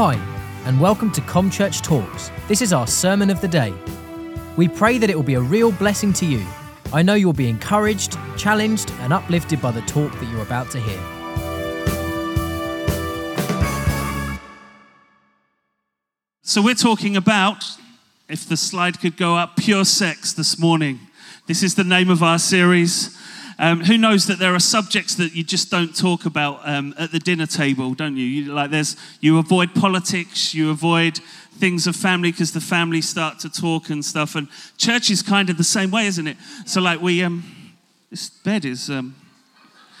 Hi, and welcome to ComChurch Talks. This is our sermon of the day. We pray that it will be a real blessing to you. I know you'll be encouraged, challenged, and uplifted by the talk that you're about to hear. So, we're talking about, if the slide could go up, pure sex this morning. This is the name of our series. Um, who knows that there are subjects that you just don't talk about um, at the dinner table, don't you? you? Like there's, you avoid politics, you avoid things of family because the family start to talk and stuff. And church is kind of the same way, isn't it? So like we, um, this bed is. Um,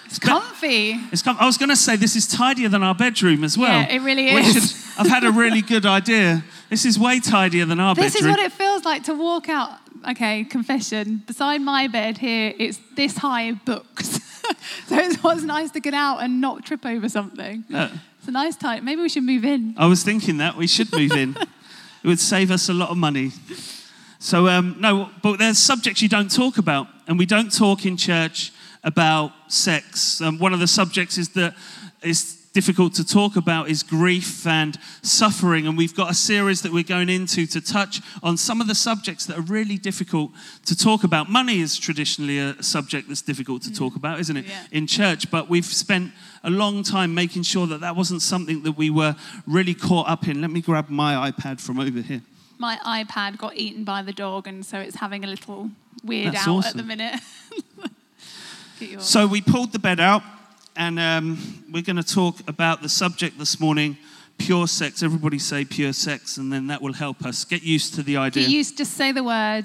it's comfy. It's com- I was going to say this is tidier than our bedroom as well. Yeah, it really is. Should, I've had a really good idea. This is way tidier than our this bedroom. This is what it feels like to walk out okay, confession. Beside my bed here, it's this high of books. so it was nice to get out and not trip over something. It's a nice time. Maybe we should move in. I was thinking that we should move in. it would save us a lot of money. So um, no, but there's subjects you don't talk about, and we don't talk in church about sex. Um, one of the subjects is that is difficult to talk about is grief and suffering. And we've got a series that we're going into to touch on some of the subjects that are really difficult to talk about. Money is traditionally a subject that's difficult to talk mm. about, isn't it, yeah. in church? But we've spent a long time making sure that that wasn't something that we were really caught up in. Let me grab my iPad from over here. My iPad got eaten by the dog, and so it's having a little weird that's out awesome. at the minute. so we pulled the bed out and um, we're going to talk about the subject this morning pure sex. Everybody say pure sex, and then that will help us get used to the idea. Get used, just say the word.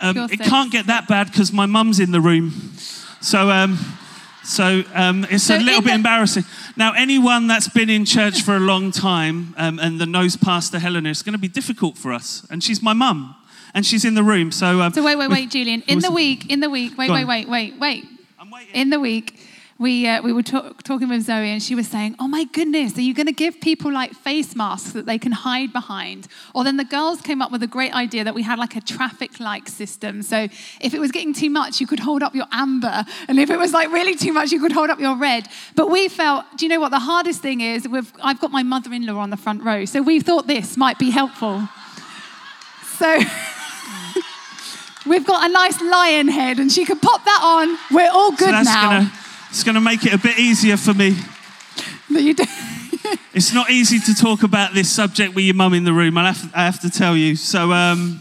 Um, it sex. can't get that bad because my mum's in the room. So, um, so um, it's so a little bit the- embarrassing. Now, anyone that's been in church for a long time um, and the knows Pastor Helena, it's going to be difficult for us. And she's my mum, and she's in the room. So, um, so wait, wait, wait, Julian. In the week, in the week, wait, wait, wait, wait, wait. I'm waiting. In the week we, uh, we were talk, talking with Zoe, and she was saying, Oh my goodness, are you going to give people like face masks that they can hide behind? Or then the girls came up with a great idea that we had like a traffic light system. So if it was getting too much, you could hold up your amber. And if it was like really too much, you could hold up your red. But we felt, do you know what? The hardest thing is, I've got my mother in law on the front row. So we thought this might be helpful. So. We've got a nice lion head, and she could pop that on. We're all good so now. Gonna, it's going to make it a bit easier for me. No, you do. it's not easy to talk about this subject with your mum in the room. I have to, I have to tell you. So, um,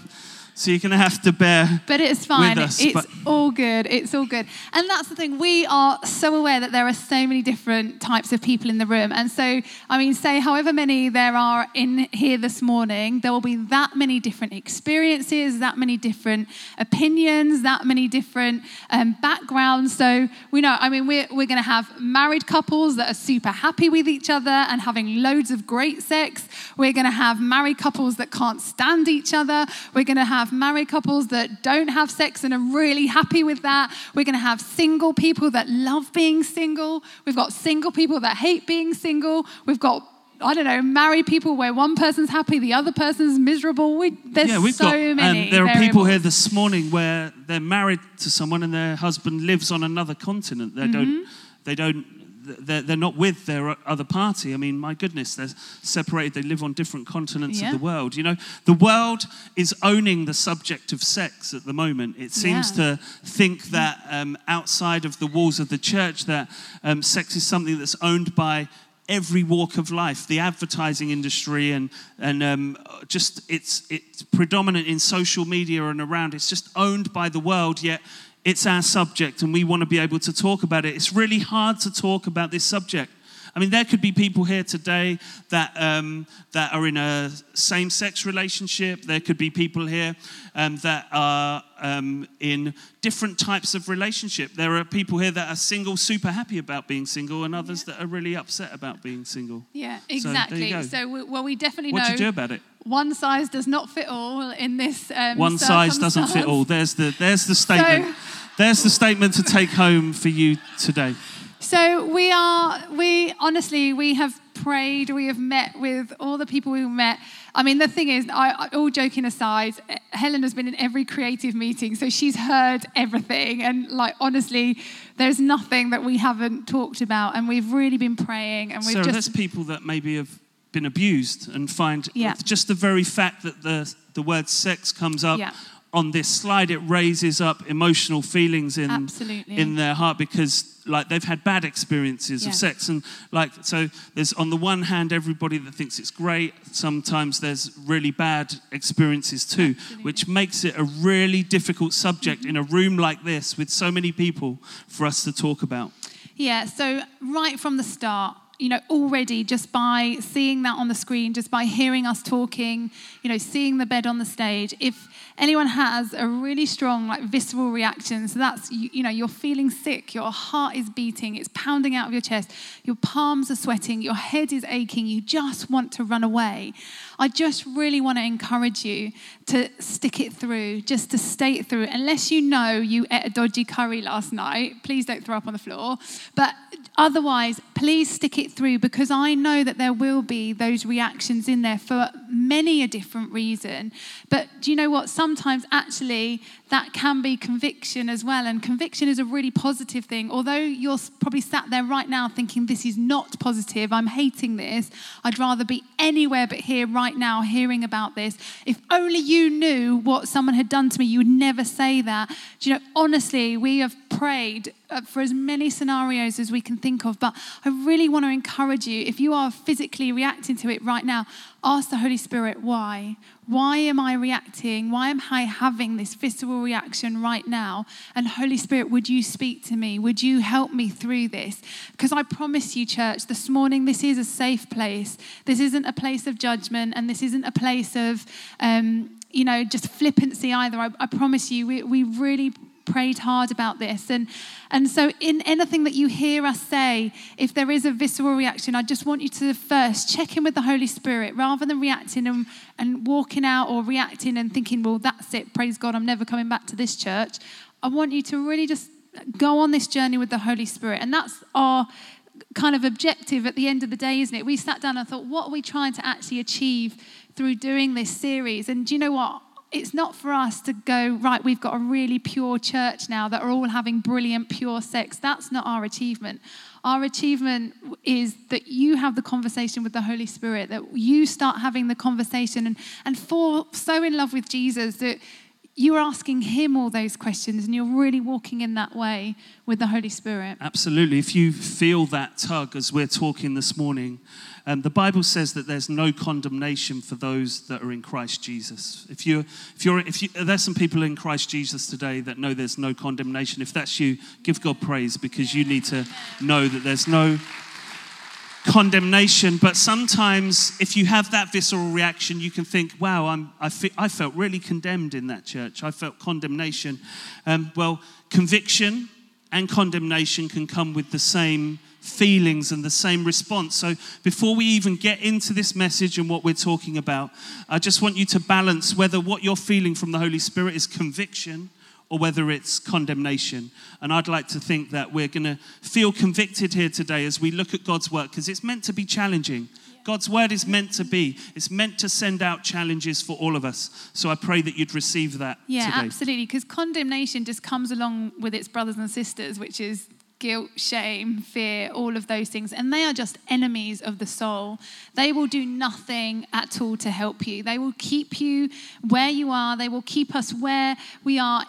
so you're going to have to bear. But it's fine. Us, it's but... all good. It's all good. And that's the thing. We are so aware that there are so many different types of people in the room. And so, I mean, say however many there are in here this morning, there will be that many different experiences, that many different opinions, that many different um, backgrounds. So we know, I mean, we're, we're going to have married couples that are super happy with each other and having loads of great sex. We're going to have married couples that can't stand each other. We're going to have have married couples that don't have sex and are really happy with that. We're going to have single people that love being single. We've got single people that hate being single. We've got I don't know, married people where one person's happy, the other person's miserable. We, there's yeah, we've so got, many. there are variables. people here this morning where they're married to someone and their husband lives on another continent. They mm-hmm. don't, they don't they're, they're not with their other party. I mean, my goodness, they're separated. They live on different continents yeah. of the world. You know, the world is owning the subject of sex at the moment. It seems yeah. to think that um, outside of the walls of the church, that um, sex is something that's owned by every walk of life the advertising industry and and um, just it's it's predominant in social media and around it's just owned by the world yet it's our subject and we want to be able to talk about it. It's really hard to talk about this subject. I mean, there could be people here today that, um, that are in a same sex relationship. There could be people here um, that are um, in different types of relationship. There are people here that are single, super happy about being single, and others yeah. that are really upset about being single. Yeah, exactly. So, so we, well, we definitely what know. What do you do about it? One size does not fit all in this. Um, One size doesn't fit all. There's the, there's the statement. So, there's the statement to take home for you today. So we are, we honestly, we have prayed, we have met with all the people we've met. I mean, the thing is, I, all joking aside, Helen has been in every creative meeting, so she's heard everything. And like, honestly, there's nothing that we haven't talked about, and we've really been praying. And we've so just. there's people that maybe have been abused and find Yeah. just the very fact that the, the word sex comes up Yeah. On this slide, it raises up emotional feelings in, Absolutely. in their heart because like they've had bad experiences Yeah. of sex and like so there's on the one hand everybody that thinks it's great sometimes there's really bad experiences too Absolutely. which makes it a really difficult subject mm-hmm. in a room like this with so many people for us to talk about Yeah, so right from the start, you know, already just by seeing that on the screen, just by hearing us talking, you know, seeing the bed on the stage, if anyone has a really strong, like, visceral reaction, so that's, you, you know, you're feeling sick, your heart is beating, it's pounding out of your chest, your palms are sweating, your head is aching, you just want to run away. I just really want to encourage you to stick it through, just to stay it through. Unless you know you ate a dodgy curry last night, please don't throw up on the floor. But otherwise, please stick it through because I know that there will be those reactions in there for many a different reason. But do you know what? Sometimes actually that can be conviction as well. And conviction is a really positive thing. Although you're probably sat there right now thinking, this is not positive, I'm hating this, I'd rather be anywhere but here right now hearing about this. If only you knew what someone had done to me, you would never say that. Do you know, honestly, we have prayed uh, for as many scenarios as we can think of. But I really want to encourage you if you are physically reacting to it right now, ask the Holy Spirit why. Why am I reacting? Why am I having this visceral reaction right now? And Holy Spirit, would you speak to me? Would you help me through this? Because I promise you, church, this morning, this is a safe place. This isn't a place of judgment, and this isn't a place of, um, you know, just flippancy either. I, I promise you, we, we really prayed hard about this. And and so in anything that you hear us say if there is a visceral reaction i just want you to first check in with the holy spirit rather than reacting and, and walking out or reacting and thinking well that's it praise god i'm never coming back to this church. I want you to really just go on this journey with the holy spirit. And that's our kind of objective at the end of the day isn't it? We sat down and thought what are we trying to actually achieve through doing this series? And do you know what it's not for us to go, right, we've got a really pure church now that are all having brilliant, pure sex. That's not our achievement. Our achievement is that you have the conversation with the Holy Spirit, that you start having the conversation and, and fall so in love with Jesus that you're asking him all those questions and you're really walking in that way with the Holy Spirit. Absolutely. If you feel that tug as we're talking this morning, um, the Bible says that there's no condemnation for those that are in Christ Jesus. If you, if you're, if you, there's some people in Christ Jesus today that know there's no condemnation. If that's you, give God praise because you need to know that there's no condemnation. But sometimes, if you have that visceral reaction, you can think, wow, I'm, I, fe- I felt really condemned in that church. I felt condemnation. Um, well, conviction and condemnation can come with the same feelings and the same response. So, before we even get into this message and what we're talking about, I just want you to balance whether what you're feeling from the Holy Spirit is conviction or whether it's condemnation. And I'd like to think that we're going to feel convicted here today as we look at God's work because it's meant to be challenging. God's word is meant to be. It's meant to send out challenges for all of us. So I pray that you'd receive that Yeah, today. absolutely. Because condemnation just comes along with its brothers and sisters, which is guilt, shame, fear, all of those things. And they are just enemies of the soul. They will do nothing at all to help you. They will keep you where you are, they will keep us where we are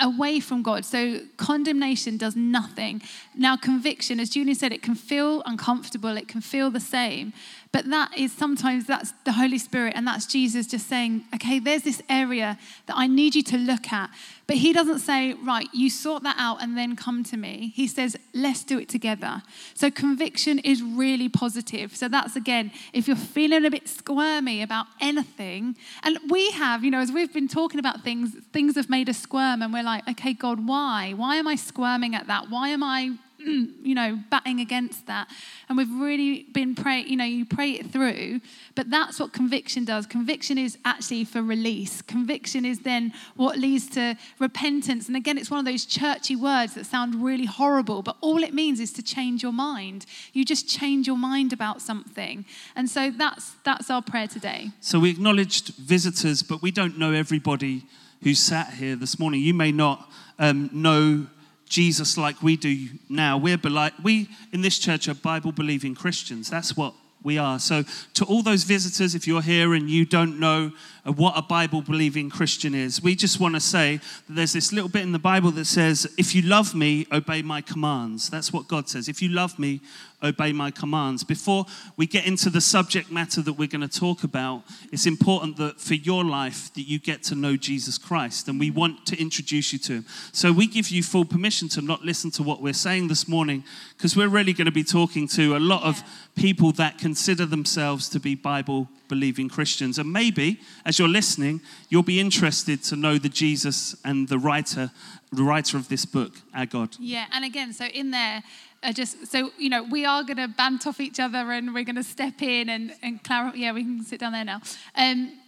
away from God. So condemnation does nothing. Now, conviction, as Julian said, it can feel uncomfortable, it can feel the same. But that is sometimes that's the Holy Spirit and that's Jesus just saying, okay, there's this area that I need you to look at. But he doesn't say, right, you sort that out and then come to me. He says, let's do it together. So conviction is really positive. So that's again, if you're feeling a bit squirmy about anything, and we have, you know, as we've been talking about things, things have made us squirm and we're like, okay, God, why? Why am I squirming at that? Why am I you know, batting against that. And we've really been praying, you know, you pray it through, but that's what conviction does. Conviction is actually for release. Conviction is then what leads to repentance. And again, it's one of those churchy words that sound really horrible, but all it means is to change your mind. You just change your mind about something. And so that's that's our prayer today. So we acknowledged visitors, but we don't know everybody who sat here this morning. You may not um, know Jesus like we do now. We're beli- we in this church are Bible believing Christians. That's what we are. So, to all those visitors, if you're here and you don't know uh, what a Bible believing Christian is, we just want to say that there's this little bit in the Bible that says, If you love me, obey my commands. That's what God says. If you love me, obey my commands. Before we get into the subject matter that we're going to talk about, it's important that for your life that you get to know Jesus Christ and we want to introduce you to him. So we give you full permission to not listen to what we're saying this morning because we're really going to be talking to a lot of people that consider themselves to be Bible believing Christians. And maybe as you're listening, you'll be interested to know the Jesus and the writer the writer of this book, our God. Yeah, and again, so in there, just so you know, we are going to bant off each other and we're going to step in and and clarify. Yeah, we can sit down there now. Um,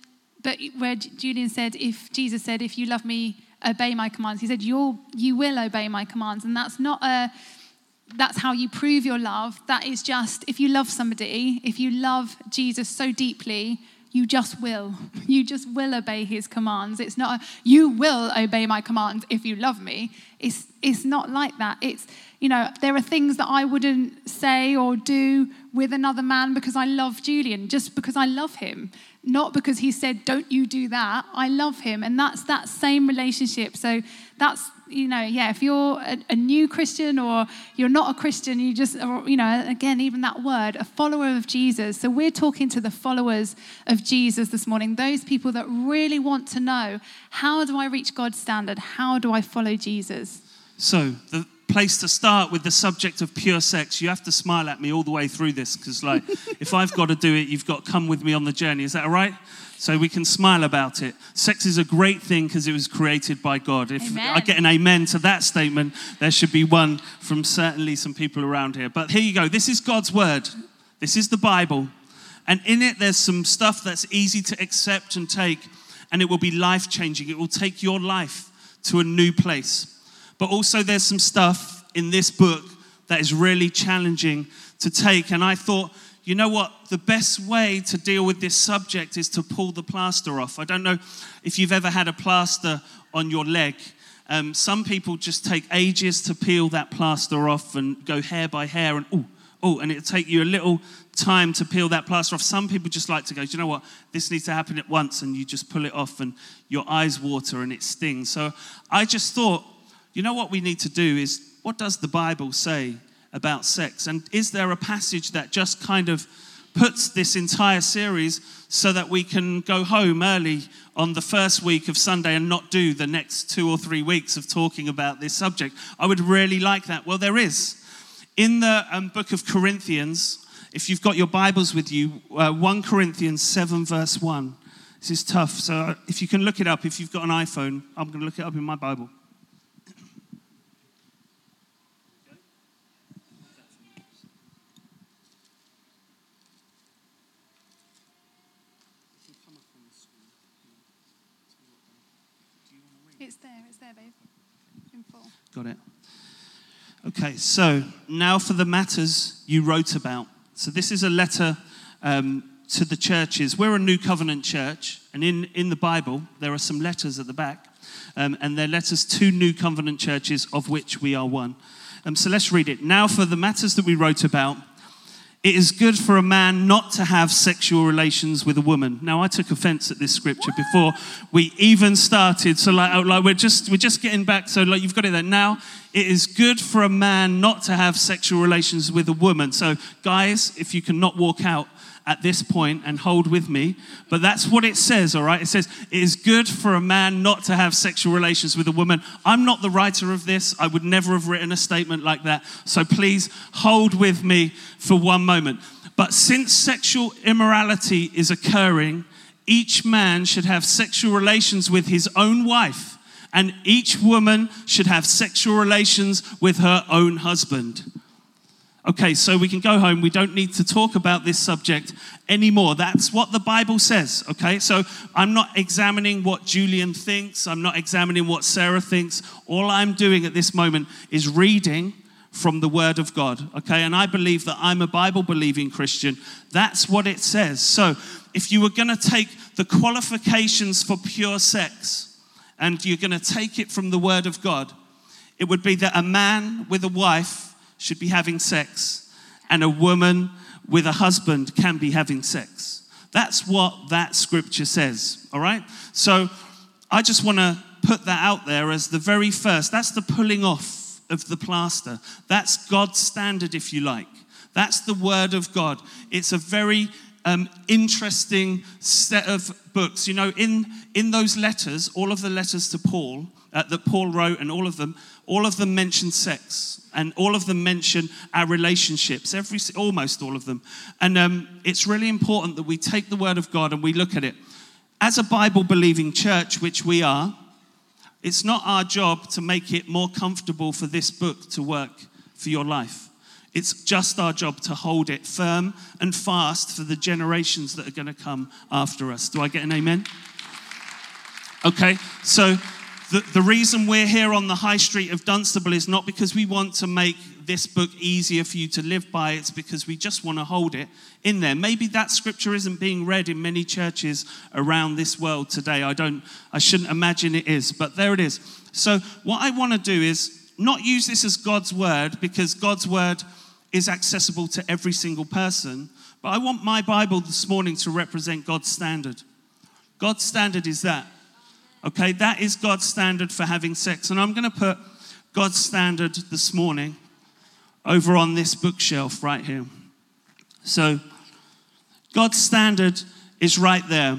but where Julian said, if Jesus said, "If you love me, obey my commands," he said, "You'll you will obey my commands," and that's not a that's how you prove your love. That is just if you love somebody, if you love Jesus so deeply, you just will. You just will obey his commands. It's not a, you will obey my commands if you love me. It's, it's not like that. It's, you know, there are things that I wouldn't say or do with another man because I love Julian, just because I love him. Not because he said, don't you do that. I love him. And that's that same relationship. So that's you know, yeah, if you're a, a, new Christian or you're not a Christian, you just, you know, again, even that word, a follower of Jesus. So we're talking to the followers of Jesus this morning, those people that really want to know how do I reach God's standard? How do I follow Jesus? So, the place to start with the subject of pure sex, you have to smile at me all the way through this because, like, if I've got to do it, you've got to come with me on the journey. Is that all right? so we can smile about it. Sex is a great thing because it was created by God. If amen. I get an amen to that statement, there should be one from certainly some people around here. But here you go. This is God's word. This is the Bible. And in it, there's some stuff that's easy to accept and take, and it will be life changing. It will take your life to a new place. But also, there's some stuff in this book that is really challenging to take. And I thought, you know what? The best way to deal with this subject is to pull the plaster off. I don't know if you've ever had a plaster on your leg. Um, some people just take ages to peel that plaster off and go hair by hair, and oh, oh, and it'll take you a little time to peel that plaster off. Some people just like to go, you know what? This needs to happen at once, and you just pull it off, and your eyes water and it stings. So I just thought, you know what we need to do is what does the Bible say about sex? And is there a passage that just kind of puts this entire series so that we can go home early on the first week of Sunday and not do the next two or three weeks of talking about this subject? I would really like that. Well, there is. In the um, book of Corinthians, if you've got your Bibles with you, uh, 1 Corinthians 7, verse 1. This is tough. So uh, if you can look it up, if you've got an iPhone, I'm going to look it up in my Bible. It's there, it's there, babe. In full. Got it. Okay, so now for the matters you wrote about. So this is a letter um, to the churches. We're a New Covenant church, and in, in the Bible, there are some letters at the back, um, and they're letters to New Covenant churches, of which we are one. Um, so let's read it. Now for the matters that we wrote about it is good for a man not to have sexual relations with a woman. Now, I took offense at this scripture before we even started. So, like, like we're just we're just getting back. So, like, you've got it there. Now, it is good for a man not to have sexual relations with a woman. So, guys, if you cannot walk out at this point and hold with me, but that's what it says, all right? It says, It is good for a man not to have sexual relations with a woman. I'm not the writer of this. I would never have written a statement like that. So please hold with me for one moment. But since sexual immorality is occurring, each man should have sexual relations with his own wife, and each woman should have sexual relations with her own husband. Okay, so we can go home. We don't need to talk about this subject anymore. That's what the Bible says, okay? So I'm not examining what Julian thinks, I'm not examining what Sarah thinks. All I'm doing at this moment is reading from the Word of God, okay? And I believe that I'm a Bible believing Christian. That's what it says. So if you were going to take the qualifications for pure sex and you're going to take it from the Word of God, it would be that a man with a wife should be having sex, and a woman with a husband can be having sex. That's what that scripture says, all right? So I just want to put that out there as the very first. That's the pulling off of the plaster. That's God's standard, if you like. That's the word of God. It's a very um, interesting set of books. You know, in, in those letters, all of the letters to Paul uh, that Paul wrote, and all of them, all of them mention sex, and all of them mention our relationships. Every, almost all of them, and um, it's really important that we take the Word of God and we look at it. As a Bible believing church, which we are, it's not our job to make it more comfortable for this book to work for your life. It's just our job to hold it firm and fast for the generations that are going to come after us. Do I get an amen? Okay, so the, the reason we're here on the high street of Dunstable is not because we want to make this book easier for you to live by, it's because we just want to hold it in there. Maybe that scripture isn't being read in many churches around this world today. I don't I shouldn't imagine it is, but there it is. So what I want to do is not use this as God's word because God's word is accessible to every single person. But I want my Bible this morning to represent God's standard. God's standard is that. Okay, that is God's standard for having sex. And I'm going to put God's standard this morning over on this bookshelf right here. So, God's standard is right there,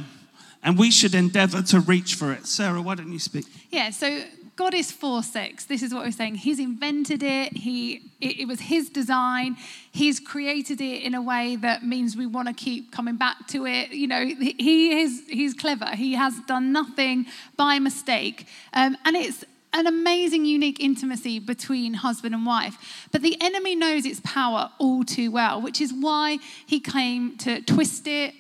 and we should endeavor to reach for it. Sarah, why don't you speak? Yeah, so God is for sex. This is what we're saying. He's invented it. He, it, it was His design. He's created it in a way that means we want to keep coming back to it. You know, He is. He's clever. He has done nothing by mistake, um, and it's an amazing, unique intimacy between husband and wife. But the enemy knows its power all too well, which is why he came to twist it,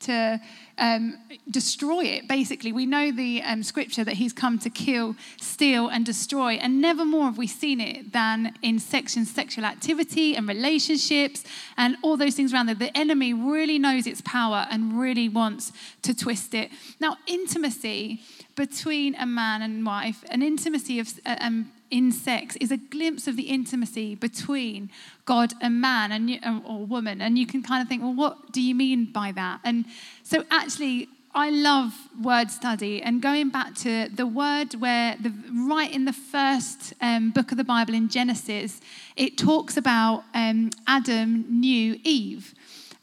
to um, destroy it, basically. We know the um, scripture that he's come to kill, steal, and destroy. And never more have we seen it than in sections, sexual activity and relationships and all those things around there. The enemy really knows its power and really wants to twist it. Now, intimacy between a man and wife, an intimacy of um, in sex is a glimpse of the intimacy between God and man and or woman. And you can kind of think, well, what do you mean by that? And so actually, I love word study and going back to the word where the right in the first um, book of the Bible in Genesis, it talks about um, Adam knew Eve.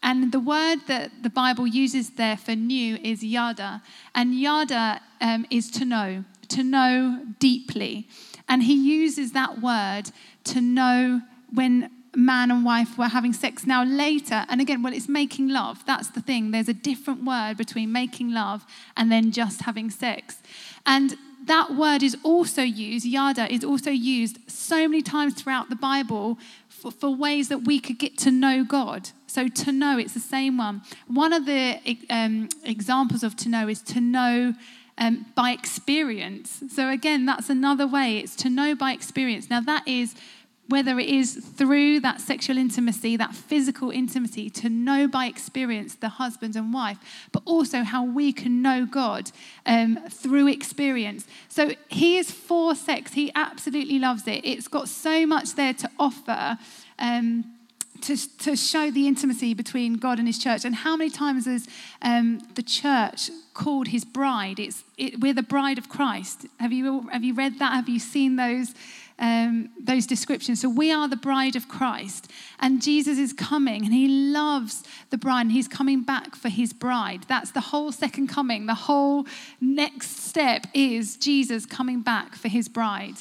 And the word that the Bible uses there for knew is yada. And yada um, is to know, to know deeply. And he uses that word to know when man and wife were having sex. Now, later, and again, well, it's making love. That's the thing. There's a different word between making love and then just having sex. And that word is also used, yada, is also used so many times throughout the Bible for, for, ways that we could get to know God. So, to know, it's the same one. One of the um, examples of to know is to know um, by experience. So, again, that's another way. It's to know by experience. Now, that is whether it is through that sexual intimacy, that physical intimacy, to know by experience the husband and wife, but also how we can know God um, through experience. So he is for sex. He absolutely loves it. It's got so much there to offer. Um, to, to show the intimacy between God and his church. And how many times has um, the church called his bride? It's, it, we're the bride of Christ. Have you, have you read that? Have you seen those, um, those descriptions? So we are the bride of Christ. And Jesus is coming and he loves the bride and he's coming back for his bride. That's the whole second coming. The whole next step is Jesus coming back for his bride.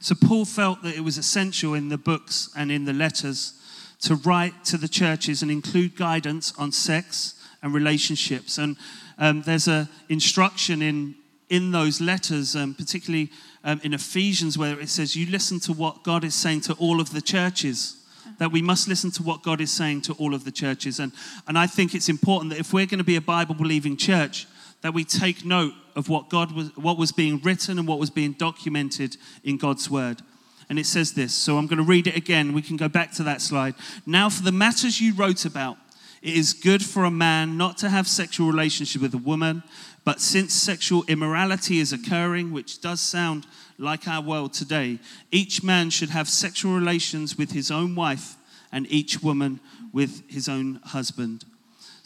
So Paul felt that it was essential in the books and in the letters to write to the churches and include guidance on sex and relationships. And um, there's an instruction in, in those letters, um, particularly um, in Ephesians, where it says, You listen to what God is saying to all of the churches. That we must listen to what God is saying to all of the churches. And, and I think it's important that if we're going to be a Bible believing church, that we take note of what God was, what was being written and what was being documented in God's word. And it says this. So I'm going to read it again. We can go back to that slide. Now, for the matters you wrote about, it is good for a man not to have sexual relationship with a woman, but since sexual immorality is occurring, which does sound like our world today, each man should have sexual relations with his own wife and each woman with his own husband.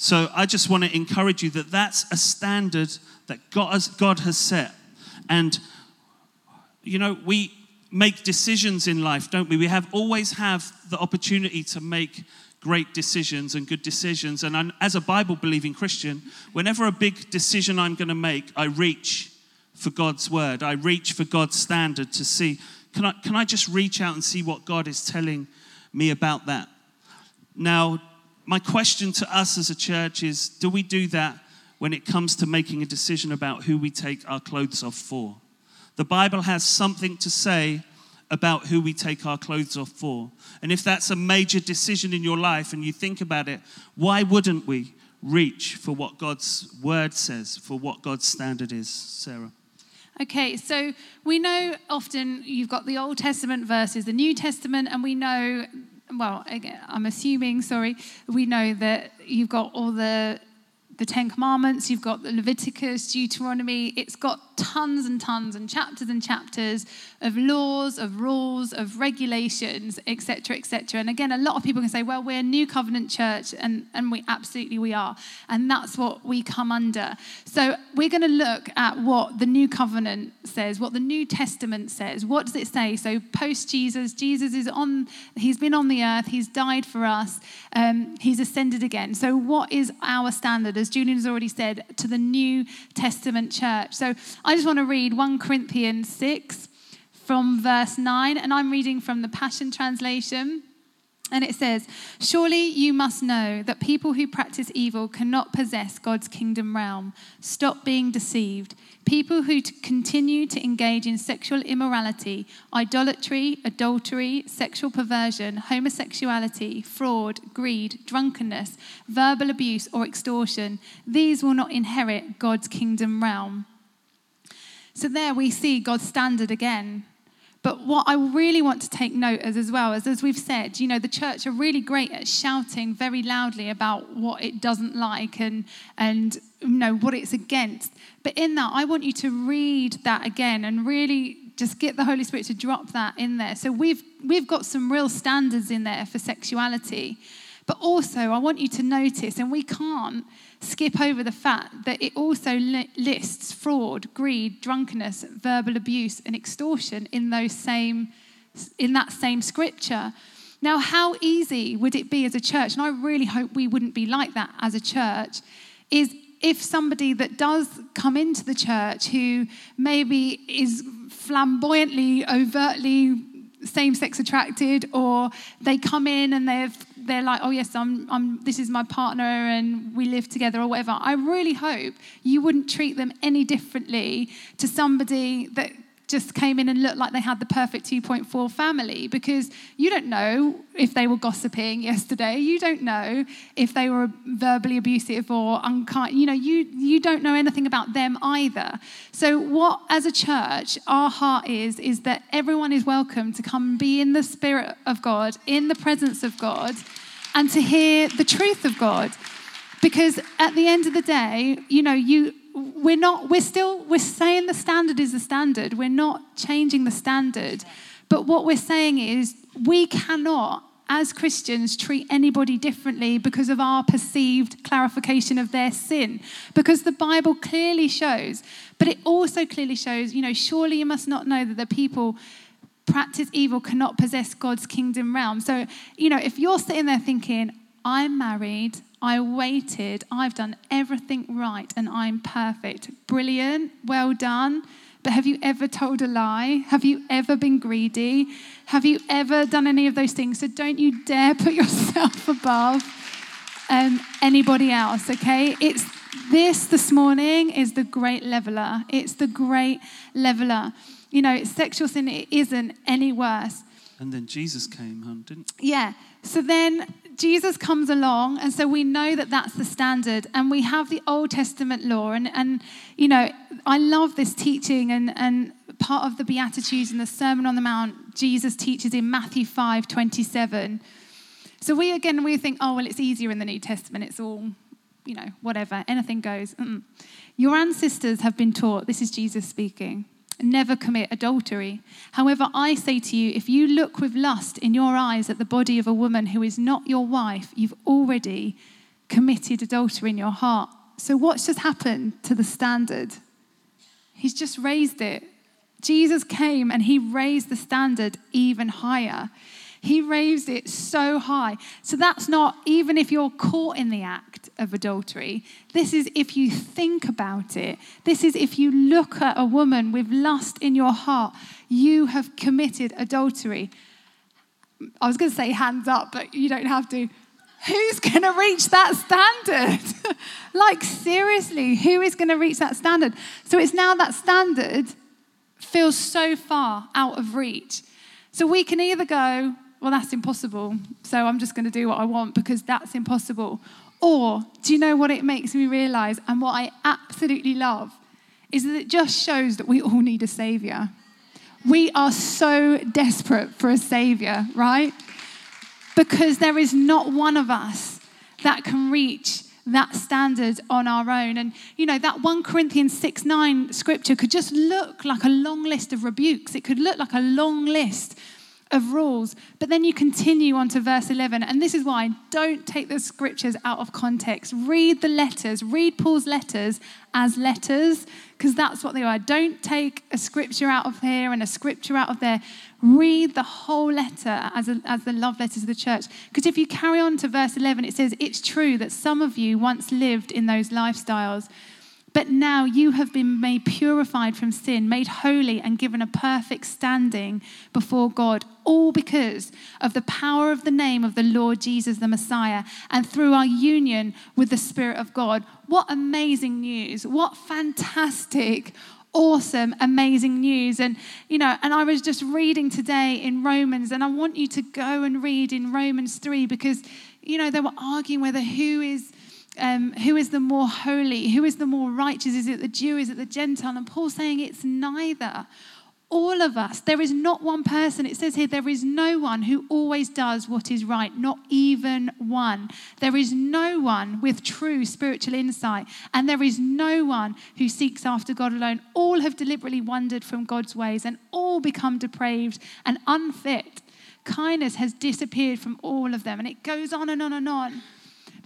So I just want to encourage you that that's a standard that God has, God has set. And, you know, we make decisions in life, don't we? We have always have the opportunity to make great decisions and good decisions. And I'm, as a Bible believing Christian, whenever a big decision I'm going to make, I reach for God's word. I reach for God's standard to see can I, can I just reach out and see what God is telling me about that? Now, my question to us as a church is do we do that when it comes to making a decision about who we take our clothes off for? The Bible has something to say about who we take our clothes off for. And if that's a major decision in your life and you think about it, why wouldn't we reach for what God's word says, for what God's standard is, Sarah? Okay, so we know often you've got the Old Testament versus the New Testament, and we know, well, I'm assuming, sorry, we know that you've got all the the Ten Commandments, you've got the Leviticus, Deuteronomy. It's got tons and tons and chapters and chapters of laws, of rules, of regulations, etc., etc. And again, a lot of people can say, well, we're a new covenant church, and, and we absolutely we are. And that's what we come under. So we're going to look at what the new covenant says, what the New Testament says. What does it say? So post Jesus, Jesus is on, he's been on the earth, he's died for us, um, he's ascended again. So what is our standard? as Julian has already said, to the New Testament church. So I just want to read 1 Corinthians 6 from verse 9, and I'm reading from the Passion Translation. And it says, Surely you must know that people who practice evil cannot possess God's kingdom realm. Stop being deceived. People who continue to engage in sexual immorality, idolatry, adultery, sexual perversion, homosexuality, fraud, greed, drunkenness, verbal abuse, or extortion, these will not inherit God's kingdom realm. So there we see God's standard again. But what I really want to take note as as well is, as we've said, you know, the church are really great at shouting very loudly about what it doesn't like and and you know what it's against. But in that, I want you to read that again and really just get the Holy Spirit to drop that in there. So we've we've got some real standards in there for sexuality. But also, I want you to notice, and we can't skip over the fact that it also li- lists fraud, greed, drunkenness, verbal abuse, and extortion in those same in that same scripture. Now, how easy would it be as a church? And I really hope we wouldn't be like that as a church. Is if somebody that does come into the church who maybe is flamboyantly, overtly same sex attracted, or they come in and they've they're like, oh yes, I'm, I'm, this is my partner and we live together or whatever. I really hope you wouldn't treat them any differently to somebody that just came in and looked like they had the perfect 2.4 family because you don't know if they were gossiping yesterday. You don't know if they were verbally abusive or unkind. You know, you, you don't know anything about them either. So, what as a church, our heart is, is that everyone is welcome to come be in the Spirit of God, in the presence of God, and to hear the truth of God. Because at the end of the day, you know, you we're not, we're still, we're saying the standard is the standard. We're not changing the standard. But what we're saying is we cannot, as Christians, treat anybody differently because of our perceived clarification of their sin. Because the Bible clearly shows, but it also clearly shows, you know, surely you must not know that the people practice evil cannot possess God's kingdom realm. So, you know, if you're sitting there thinking, I'm married, I waited, I've done everything right, and I'm perfect. Brilliant, well done. But have you ever told a lie? Have you ever been greedy? Have you ever done any of those things? So don't you dare put yourself above um, anybody else, okay? It's this this morning is the great leveler. It's the great leveler. You know, sexual sin it isn't any worse. And then Jesus came, huh, didn't? Yeah. So then Jesus comes along, and so we know that that's the standard. And we have the Old Testament law. And, and you know, I love this teaching, and, and part of the Beatitudes and the Sermon on the Mount, Jesus teaches in Matthew 5 27. So we, again, we think, oh, well, it's easier in the New Testament. It's all, you know, whatever, anything goes. Mm-mm. Your ancestors have been taught, this is Jesus speaking, never commit adultery. However, I say to you, if you look with lust in your eyes at the body of a woman who is not your wife, you've already committed adultery in your heart. So, what's just happened to the standard? He's just raised it. Jesus came and he raised the standard even higher. He raised it so high. So that's not even if you're caught in the act of adultery. This is if you think about it. This is if you look at a woman with lust in your heart, you have committed adultery. I was going to say hands up, but you don't have to. Who's going to reach that standard? like, seriously, who is going to reach that standard? So it's now that standard feels so far out of reach. So we can either go, well, that's impossible. So I'm just going to do what I want because that's impossible. Or do you know what it makes me realize? And what I absolutely love is that it just shows that we all need a savior. We are so desperate for a savior, right? Because there is not one of us that can reach that standard on our own. And, you know, that 1 Corinthians 6 9 scripture could just look like a long list of rebukes. It could look like a long list of rules. But then you continue on to verse 11. And this is why don't take the scriptures out of context. Read the letters, read Paul's letters as letters, because that's what they are. Don't take a scripture out of here and a scripture out of there. Read the whole letter as, a, as the love letters of the church. Because if you carry on to verse 11, it says, It's true that some of you once lived in those lifestyles. But now you have been made purified from sin, made holy, and given a perfect standing before God, all because of the power of the name of the Lord Jesus the Messiah and through our union with the Spirit of God. What amazing news! What fantastic, awesome, amazing news. And, you know, and I was just reading today in Romans, and I want you to go and read in Romans 3 because, you know, they were arguing whether who is um, who is the more holy? Who is the more righteous? Is it the Jew? Is it the Gentile? And Paul's saying it's neither. All of us, there is not one person. It says here, there is no one who always does what is right, not even one. There is no one with true spiritual insight, and there is no one who seeks after God alone. All have deliberately wandered from God's ways, and all become depraved and unfit. Kindness has disappeared from all of them, and it goes on and on and on.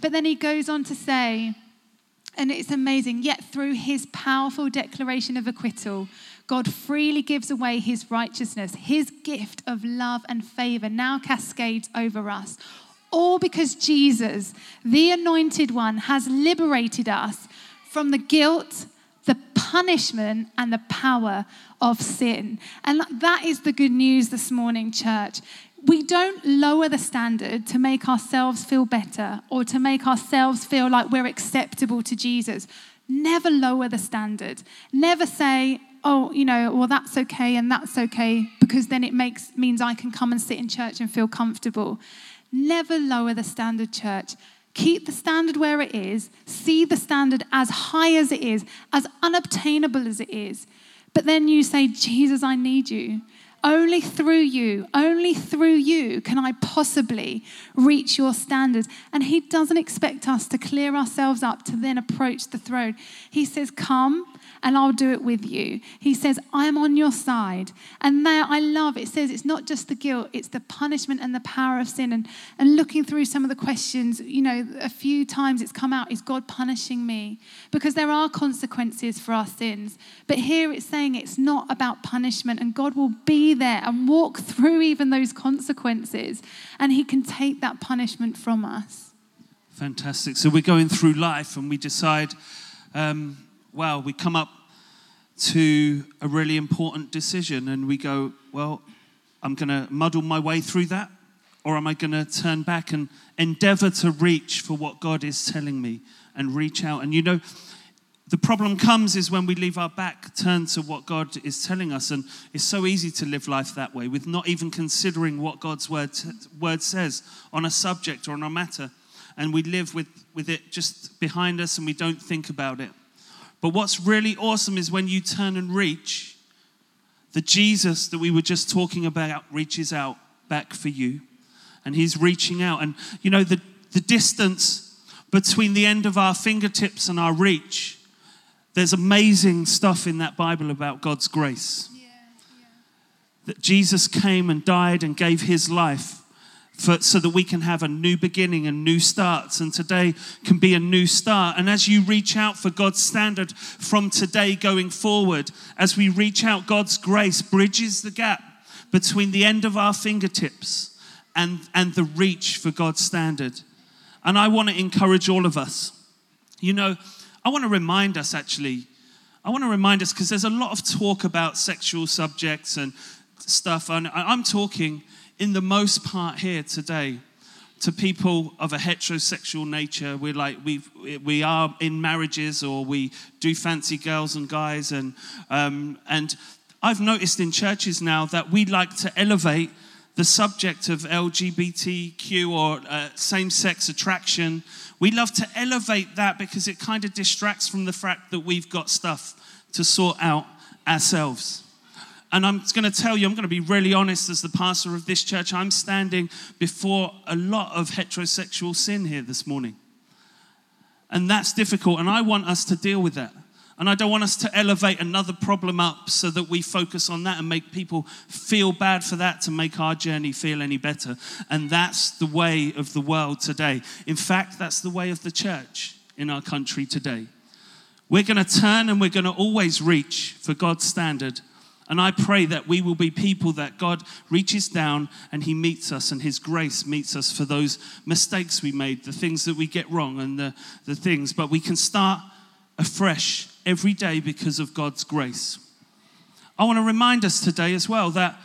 But then he goes on to say, and it's amazing, yet through his powerful declaration of acquittal, God freely gives away his righteousness. His gift of love and favor now cascades over us. All because Jesus, the anointed one, has liberated us from the guilt, the punishment, and the power of sin. And that is the good news this morning, church we don't lower the standard to make ourselves feel better or to make ourselves feel like we're acceptable to Jesus. Never lower the standard. Never say, oh, you know, well, that's okay and that's okay because then it makes means I can come and sit in church and feel comfortable. Never lower the standard, church. Keep the standard where it is. See the standard as high as it is, as unobtainable as it is. But then you say, Jesus, I need you. Only through you, only through you can I possibly reach your standards. And He doesn't expect us to clear ourselves up to then approach the throne. He says, Come and I'll do it with you. He says, I'm on your side. And there I love it says it's not just the guilt, it's the punishment and the power of sin. And, and looking through some of the questions, you know, a few times it's come out, is God punishing me? Because there are consequences for our sins. But here it's saying it's not about punishment, and God will be there and walk through even those consequences, and He can take that punishment from us. Fantastic. So we're going through life and we decide. Um, well, we come up to a really important decision and we go, well, I'm going to muddle my way through that, or am I going to turn back and endeavor to reach for what God is telling me and reach out? And you know, the problem comes is when we leave our back turned to what God is telling us, and it's so easy to live life that way with not even considering what God's word, word says on a subject or on a matter. And we live with, with it just behind us and we don't think about it. But what's really awesome is when you turn and reach, the Jesus that we were just talking about reaches out back for you. And he's reaching out. And you know, the, the distance between the end of our fingertips and our reach, There's amazing stuff in that Bible about God's grace. Yeah, yeah. That Jesus came and died and gave his life for, so that we can have a new beginning and new starts. And today can be a new start. And as you reach out for God's standard from today going forward, as we reach out, God's grace bridges the gap between the end of our fingertips and, and the reach for God's standard. And I want to encourage all of us. You know, I want to remind us actually, I want to remind us because there's a lot of talk about sexual subjects and stuff. And I'm talking in the most part here today to people of a heterosexual nature. We're like, we we are in marriages or we do fancy girls and guys. And, um, and I've noticed in churches now that we like to elevate the subject of LGBTQ or uh, same sex attraction. We love to elevate that because it kind of distracts from the fact that we've got stuff to sort out ourselves. And I'm going to tell you, I'm going to be really honest as the pastor of this church. I'm standing before a lot of heterosexual sin here this morning. And that's difficult. And I want us to deal with that. And I don't want us to elevate another problem up so that we focus on that and make people feel bad for that to make our journey feel any better. And that's the way of the world today. In fact, that's the way of the church in our country today. We're going to turn and we're going to always reach for God's standard and I pray that we will be people that God reaches down and He meets us, and His grace meets us for those mistakes we made, the things that we get wrong, and the, the things. But we can start afresh every day because of God's grace. I want to remind us today as well that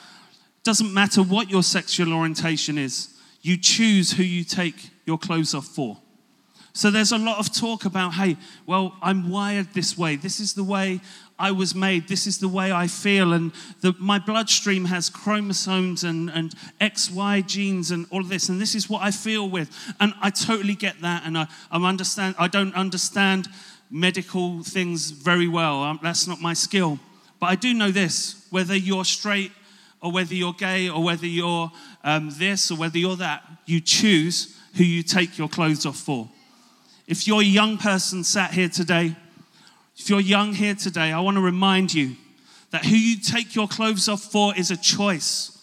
doesn't matter what your sexual orientation is, you choose who you take your clothes off for. So there's a lot of talk about, hey, well, I'm wired this way. This is the way I was made. This is the way I feel. And the, my bloodstream has chromosomes and, and XY genes and all of this. And this is what I feel with. And I totally get that. And I, I understand, I don't understand medical things very well. Um, that's not my skill. But I do know this whether you're straight or whether you're gay or whether you're um, this or whether you're that, you choose who you take your clothes off for. If you're a young person sat here today, if you're young here today, I want to remind you that who you take your clothes off for is a choice.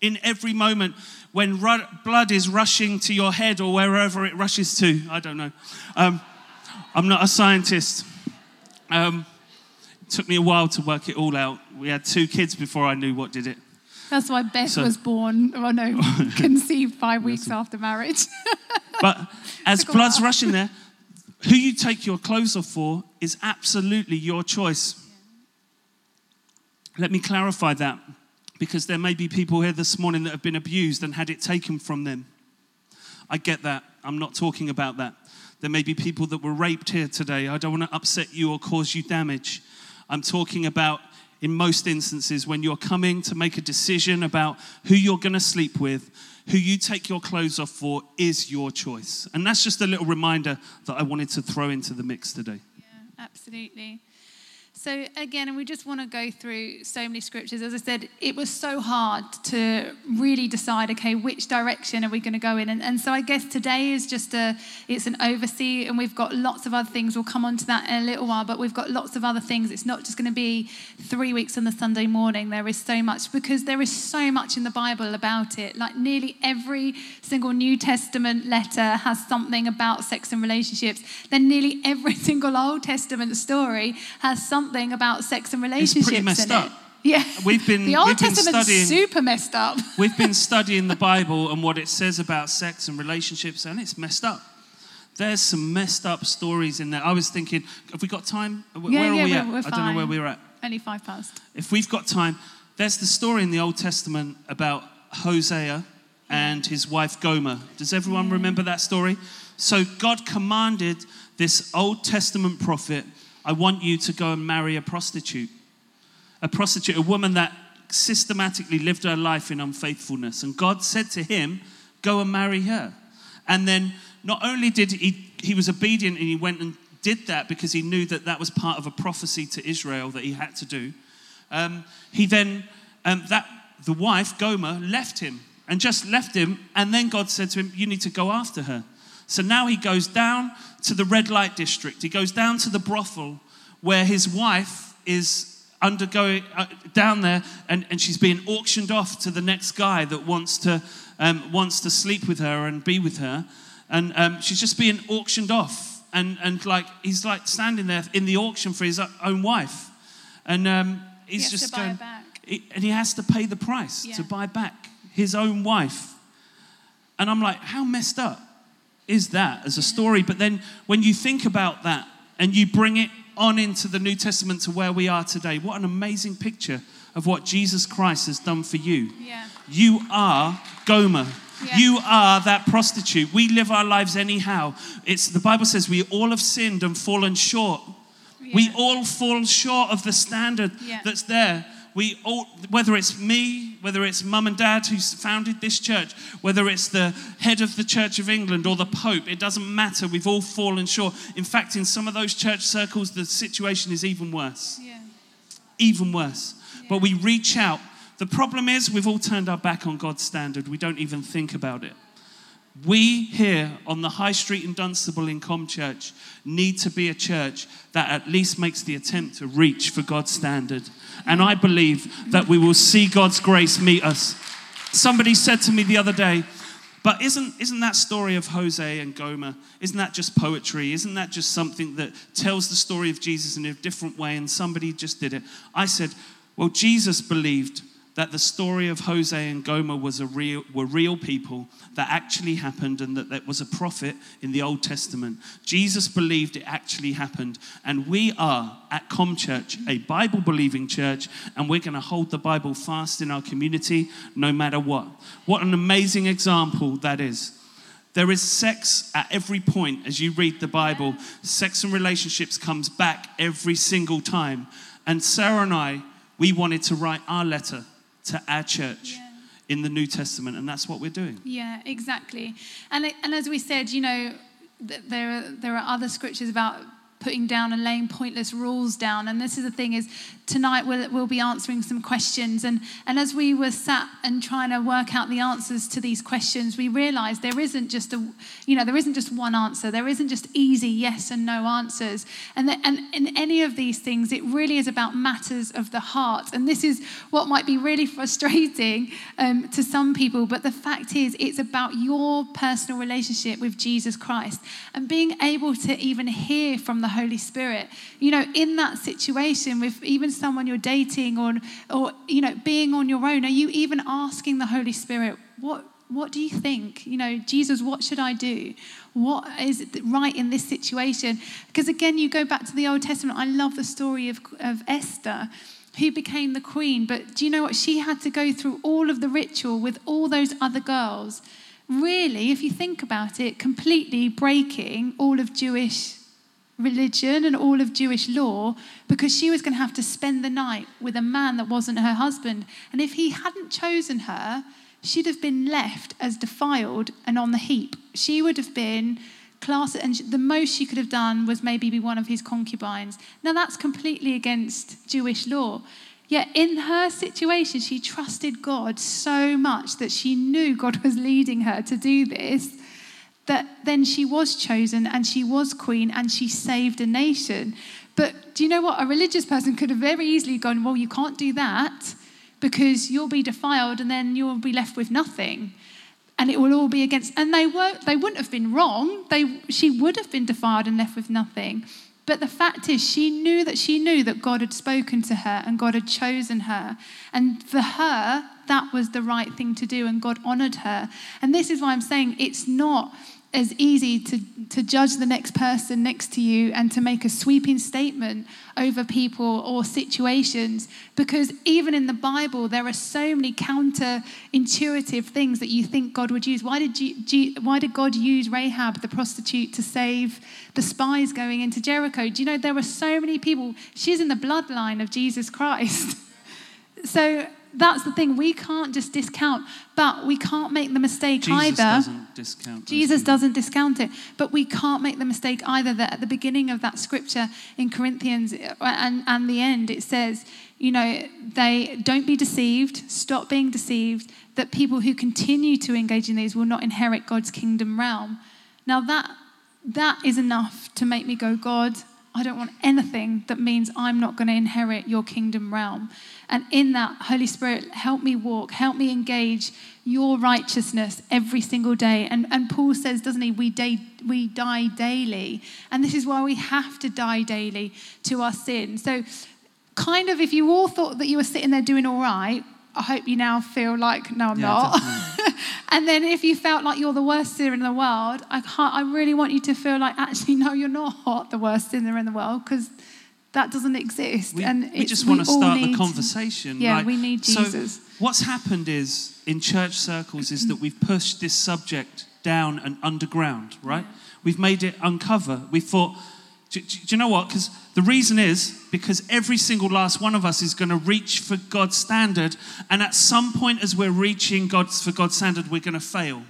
In every moment, when ru- blood is rushing to your head or wherever it rushes to, I don't know. Um, I'm not a scientist. Um, it took me a while to work it all out. We had two kids before I knew what did it. That's why Beth so, was born, or no, conceived five weeks after marriage. but as blood's rushing there, who you take your clothes off for is absolutely your choice. Let me clarify that because there may be people here this morning that have been abused and had it taken from them. I get that. I'm not talking about that. There may be people that were raped here today. I don't want to upset you or cause you damage. I'm talking about, in most instances, when you're coming to make a decision about who you're going to sleep with, who you take your clothes off for is your choice. And that's just a little reminder that I wanted to throw into the mix today. Yeah, absolutely. So, again, and we just want to go through so many scriptures. As I said, it was so hard to really decide, okay, which direction are we going to go in? And, and so I guess today is just a, it's an oversee, and we've got lots of other things. We'll come on to that in a little while, but we've got lots of other things. It's not just going to be three weeks on the Sunday morning. There is so much, because there is so much in the Bible about it. Like nearly every single New Testament letter has something about sex and relationships. Then nearly every single Old Testament story has something something about sex and relationships it's pretty messed up. It. Yeah, we've been the Old we've Testament's been studying, super messed up. we've been studying the Bible and what it says about sex and relationships, and it's messed up. There's some messed up stories in there. I was thinking, have we got time? Where yeah, are yeah, we we're, at? We're I don't know where we're at. Only five past. If we've got time, there's the story in the Old Testament about Hosea and his wife Gomer. Does everyone remember that story? So God commanded this Old Testament prophet I want you to go and marry a prostitute. A prostitute, a woman that systematically lived her life in unfaithfulness. And God said to him, Go and marry her. And then not only did he, he was obedient and he went and did that because he knew that that was part of a prophecy to Israel that he had to do. Um, he then, um, that the wife, Gomer, left him and just left him. And then God said to him, You need to go after her. So now he goes down to the red light district. He goes down to the brothel where his wife is undergoing uh, down there and, and she's being auctioned off to the next guy that wants to um, wants to sleep with her and be with her. And um, she's just being auctioned off. And, and like he's like standing there in the auction for his own wife. And um, he's He just going he- and he has to pay the price Yeah. to buy back his own wife. And i'm like how messed up is that as a story but then when you think about that and you bring it on into the new testament to where we are today what an amazing picture of what jesus christ has done for you Yeah. you are Gomer. Yeah. You are that prostitute. We live our lives anyhow. It's the Bible says we all have sinned and fallen short. We all fall short of the standard Yeah. that's there. We all, whether it's me, whether it's mum and dad who founded this church, whether it's the head of the Church of England or the Pope, it doesn't matter. We've all fallen short. In fact, in some of those church circles, the situation is even worse Yeah. even worse. But we reach out. The problem is, we've all turned our back on God's standard. We don't even think about it. We here on the High Street in Dunstable in Com Church need to be a church that at least makes the attempt to reach for God's standard. And I believe that we will see God's grace meet us. Somebody said to me the other day, but isn't, isn't that story of Hosea and Gomer, isn't that just poetry? Isn't that just something that tells the story of Jesus in a different way and somebody just did it? I said, well, Jesus believed that the story of Hosea and Gomer was a real, were real people that actually happened and that there was a prophet in the Old Testament. Jesus believed it actually happened. And we are at Com Church, a Bible believing church, and we're going to hold the Bible fast in our community no matter what. What an amazing example that is. There is sex at every point as you read the Bible. Sex and relationships comes back every single time. And Sarah and I, we wanted to write our letter to our church Yeah. in the New Testament, and that's what we're doing. Yeah, exactly. And and as we said, you know, th- there are, there are other scriptures about putting down and laying pointless rules down. And this is the thing is tonight we'll, we'll be answering some questions. And, and as we were sat and trying to work out the answers to these questions, we realized there isn't just a, you know, there isn't just one answer. There isn't just easy yes and no answers. And, and in any of these things, it really is about matters of the heart. And this is what might be really frustrating um, to some people. But the fact is, it's about your personal relationship with Jesus Christ and being able to even hear from the Holy Spirit. You know, in that situation with even someone you're dating or, or you know, being on your own, are you even asking the Holy Spirit, what, what do you think? You know, Jesus, what should I do? What is right in this situation? Because again, you go back to the Old Testament. I love the story of, of Esther, who became the queen. But do you know what? She had to go through all of the ritual with all those other girls. Really, if you think about it, completely breaking all of Jewish religion and all of Jewish law because she was going to have to spend the night with a man that wasn't her husband. And if he hadn't chosen her, she'd have been left as defiled and on the heap. She would have been classed, and the most she could have done was maybe be one of his concubines. Now, that's completely against Jewish law. Yet, in her situation, she trusted God so much that she knew God was leading her to do this that then she was chosen and she was queen and she saved a nation. But do you know what? A religious person could have very easily gone, Well, you can't do that because you'll be defiled and then you'll be left with nothing. And it will all be against. And they, were, they wouldn't have been wrong. They, she would have been defiled and left with nothing. But the fact is, she knew that she knew that God had spoken to her and God had chosen her. And for her, that was the right thing to do, and God honored her. And this is why I'm saying it's not as easy to, to judge the next person next to you and to make a sweeping statement over people or situations because even in the Bible, there are so many counterintuitive things that you think God would use. Why did, you, why did God use Rahab, the prostitute, to save the spies going into Jericho? Do you know there were so many people? She's in the bloodline of Jesus Christ. so that's the thing. We can't just discount, but we can't make the mistake Jesus either. doesn't discount. Jesus doesn't discount it, but we can't make the mistake either that at the beginning of that scripture in Corinthians uh, and, and the end, it says, you know, they don't be deceived, stop being deceived, that people who continue to engage in these will not inherit God's kingdom realm. Now that that is enough to make me go, God, I don't want anything that means I'm not going to inherit your kingdom realm. And in that, Holy Spirit, help me walk, help me engage your righteousness every single day. And, and Paul says, doesn't he, we, day, we die daily. And this is why we have to die daily to our sin. So, kind of, if you all thought that you were sitting there doing all right, I hope you now feel like, no, I'm yeah, not. and then if you felt like you're the worst sinner in the world, I, can't, I really want you to feel like, actually, no, you're not the worst sinner in the world because that doesn't exist. We, and we just want to start the conversation. Yeah, like, we need Jesus. So what's happened is in church circles is that we've pushed this subject down and underground, right? Yeah. We've made it uncover. We thought, do, do, do you know what? Because the reason is because every single last one of us is going to reach for God's standard, and at some point, as we're reaching God's for God's standard, we're going to fail.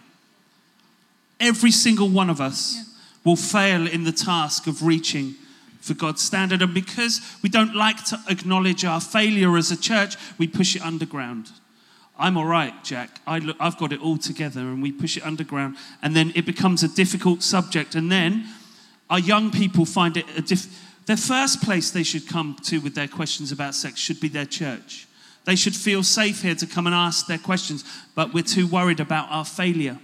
Every single one of us yeah. will fail in the task of reaching for God's standard. And because we don't like to acknowledge our failure as a church, we push it underground. I'm all right, Jack. I look, I've got it all together, and we push it underground. And then it becomes a difficult subject. And then our young people find it a diff. The first place they should come to with their questions about sex should be their church. They should feel safe here to come and ask their questions, but we're too worried about our failure.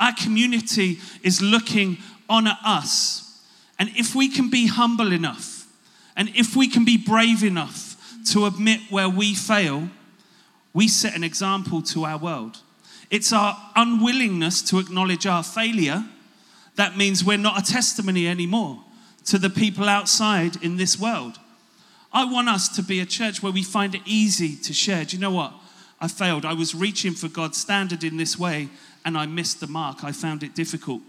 Our community is looking on at us and if we can be humble enough, and if we can be brave enough to admit where we fail, we set an example to our world. It's our unwillingness to acknowledge our failure that means we're not a testimony anymore to the people outside in this world. I want us to be a church where we find it easy to share. Do you know what? I failed. I was reaching for God's standard in this way and I missed the mark. I found it difficult.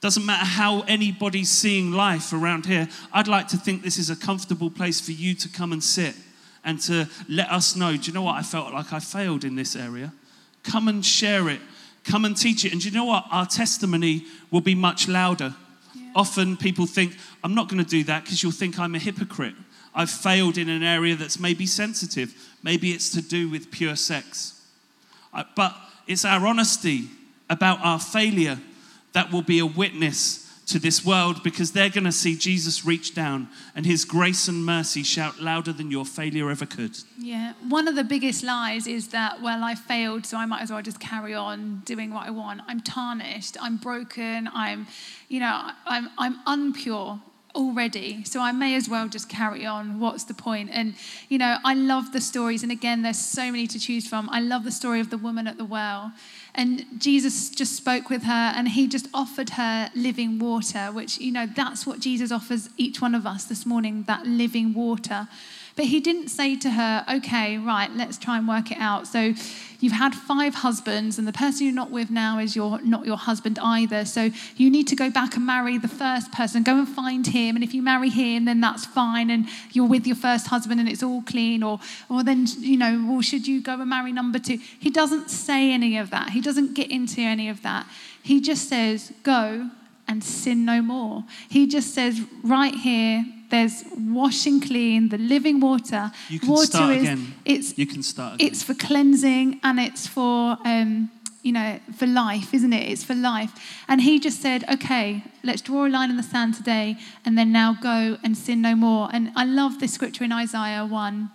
Doesn't matter how anybody's seeing life around here. I'd like to think this is a comfortable place for you to come and sit and to let us know. Do you know what? I felt like I failed in this area. Come and share it. Come and teach it. And do you know what? Our testimony will be much louder. Often people think, I'm not going to do that because you'll think I'm a hypocrite. I've failed in an area that's maybe sensitive. Maybe it's to do with pure sex. But it's our honesty about our failure that will be a witness to this world because they're going to see Jesus reach down and his grace and mercy shout louder than your failure ever could. Yeah, one of the biggest lies is that, well, I failed, so I might as well just carry on doing what I want. I'm tarnished, I'm broken, I'm, you know, I'm, I'm unpure already so i may as well just carry on what's the point? and you know i love the stories and again there's so many to choose from i love the story of the woman at the well and Jesus just spoke with her and he just offered her living water, which, you know, that's what Jesus offers each one of us this morning that living water. But he didn't say to her, okay, right, let's try and work it out. So you've had five husbands, and the person you're not with now is your, not your husband either. So you need to go back and marry the first person. Go and find him. And if you marry him, then that's fine. And you're with your first husband and it's all clean. Or, or then, you know, well, should you go and marry number two? He doesn't say any of that. He doesn't get into any of that. He just says, go and sin no more. He just says, right here, there's washing clean, the living water. You can water start is, again. It's, you can start again. It's for cleansing and it's for, um, you know, for life, isn't it? It's for life. And he just said, okay, let's draw a line in the sand today and then now go and sin no more. And I love this scripture in Isaiah 1.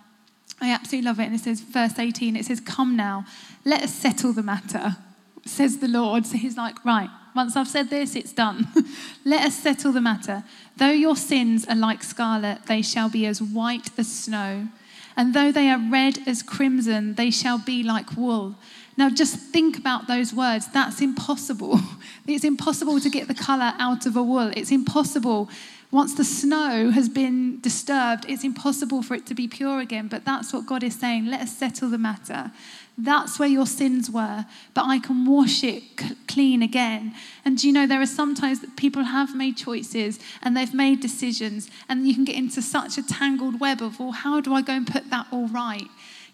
I absolutely love it. And it says, verse 18, it says, Come now, let us settle the matter, says the Lord. So he's like, Right, once I've said this, it's done. Let us settle the matter. Though your sins are like scarlet, they shall be as white as snow. And though they are red as crimson, they shall be like wool. Now, just think about those words. That's impossible. It's impossible to get the color out of a wool. It's impossible. Once the snow has been disturbed, it's impossible for it to be pure again. But that's what God is saying. Let us settle the matter. That's where your sins were, but I can wash it clean again. And you know, there are sometimes that people have made choices and they've made decisions, and you can get into such a tangled web of, well, how do I go and put that all right?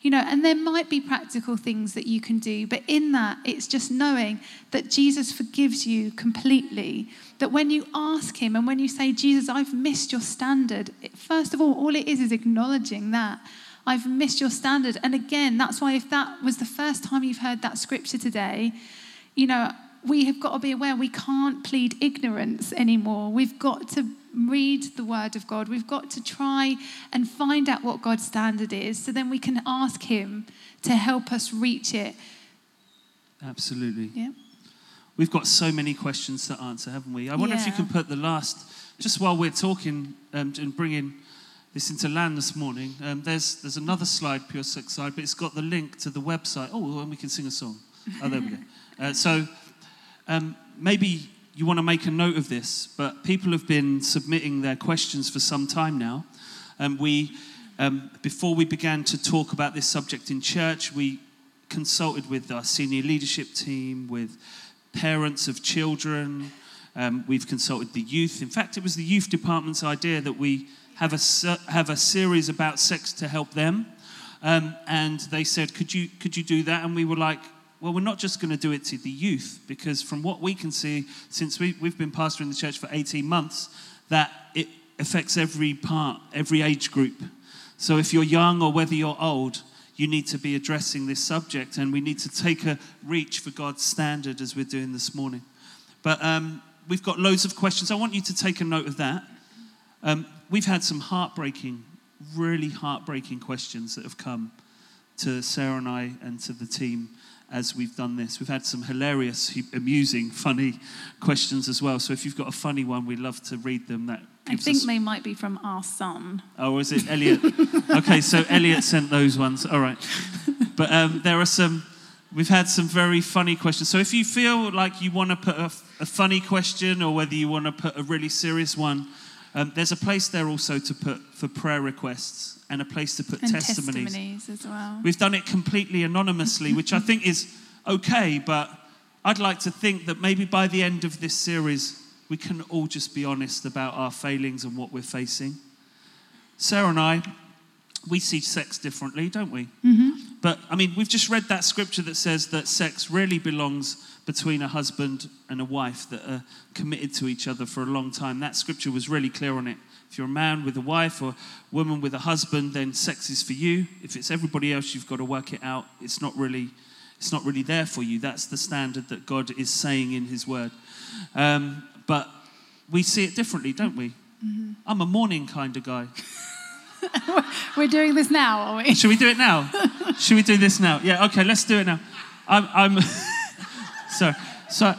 You know, and there might be practical things that you can do, but in that, it's just knowing that Jesus forgives you completely. That when you ask Him and when you say, Jesus, I've missed your standard, first of all, all it is is acknowledging that. I've missed your standard. And again, that's why if that was the first time you've heard that scripture today, you know, we have got to be aware we can't plead ignorance anymore. We've got to read the Word of God. We've got to try and find out what God's standard is so then we can ask Him to help us reach it. Absolutely. Yeah. We've got so many questions to answer, haven't we? I wonder if you can put the last, just while we're talking um, and bringing this into land this morning, um, there's, there's another slide, Pure Sex side, but it's got the link to the website. Oh, and we can sing a song. Oh, there we go. Uh, so um, maybe you want to make a note of this, but people have been submitting their questions for some time now. And we, um, before we began to talk about this subject in church, we consulted with our senior leadership team, with parents of children. Um, we've consulted the youth. In fact, it was the youth department's idea that we have a have a series about sex to help them. Um, and they said, "Could you could you do that?" And we were like, "Well, we're not just going to do it to the youth because from what we can see, since we, we've been pastoring the church for 18 months, that it affects every part, every age group. So if you're young or whether you're old." You need to be addressing this subject, and we need to take a reach for God's standard as we're doing this morning. But um, we've got loads of questions. I want you to take a note of that. Um, we've had some heartbreaking, really heartbreaking questions that have come to Sarah and I and to the team as we've done this. We've had some hilarious, amusing, funny questions as well. So if you've got a funny one, we'd love to read them. That I think us- they might be from our son. Oh, is it Elliot? okay, so Elliot sent those ones. All right. But um, there are some, we've had some very funny questions. So if you feel like you want to put a, a funny question or whether you want to put a really serious one, um, there's a place there also to put for prayer requests and a place to put And testimonies. testimonies as well. We've done it completely anonymously, which I think is okay, but I'd like to think that maybe by the end of this series, we can all just be honest about our failings and what we're facing. Sarah and I, we see sex differently, don't we? Mm-hmm. But I mean, we've just read that scripture that says that sex really belongs between a husband and a wife that are committed to each other for a long time. That scripture was really clear on it. If you're a man with a wife or a woman with a husband, then sex is for you. If it's everybody else, you've got to work it out. It's not really, it's not really there for you. That's the standard that God is saying in His Word. Um, but we see it differently, don't we? I'm a morning kind of guy. We're doing this now, are we? Should we do it now? Should we do this now? Yeah, okay, let's do it now. I'm, I'm so, so,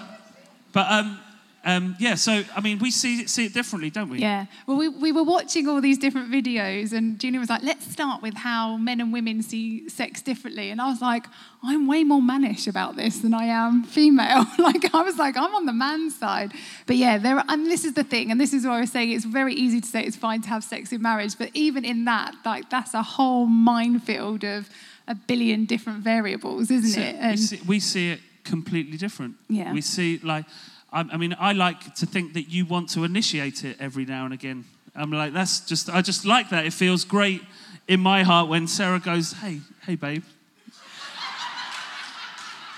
but um, um, yeah. So I mean, we see it, see it differently, don't we? Yeah. Well, we, we were watching all these different videos, and Julie was like, let's start with how men and women see sex differently. And I was like, I'm way more mannish about this than I am female. like, I was like, I'm on the man side. But yeah, there are, and this is the thing, and this is what I was saying, it's very easy to say it's fine to have sex in marriage, but even in that, like, that's a whole minefield of a billion different variables, isn't So it? we, see, we see it completely different. Yeah. We see like, I, I mean, I like to think that you want to initiate it every now and again. I'm like, that's just, I just like that. It feels great in my heart when Sarah goes, hey, hey, babe.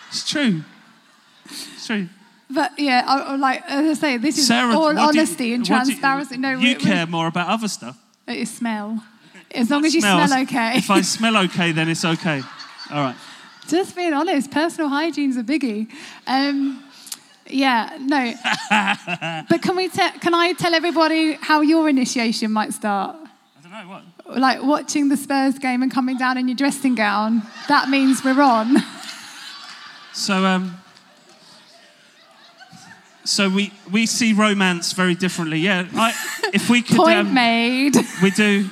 It's true. It's true. But yeah, I, like as I say, this is Sarah, all do you- honesty and do you- transparency. no, you we- we- care more about other stuff. It is smell. As long as you Smells. smell okay. If I smell okay, then it's okay. All right. Just being honest, personal hygiene's a biggie. Um, yeah, no. but can we? Te- can I tell everybody how your initiation might start? I don't know what. Like watching the Spurs game and coming down in your dressing gown. That means we're on. So, um, so we we see romance very differently. Yeah, I, if we could, Point um, made. we do,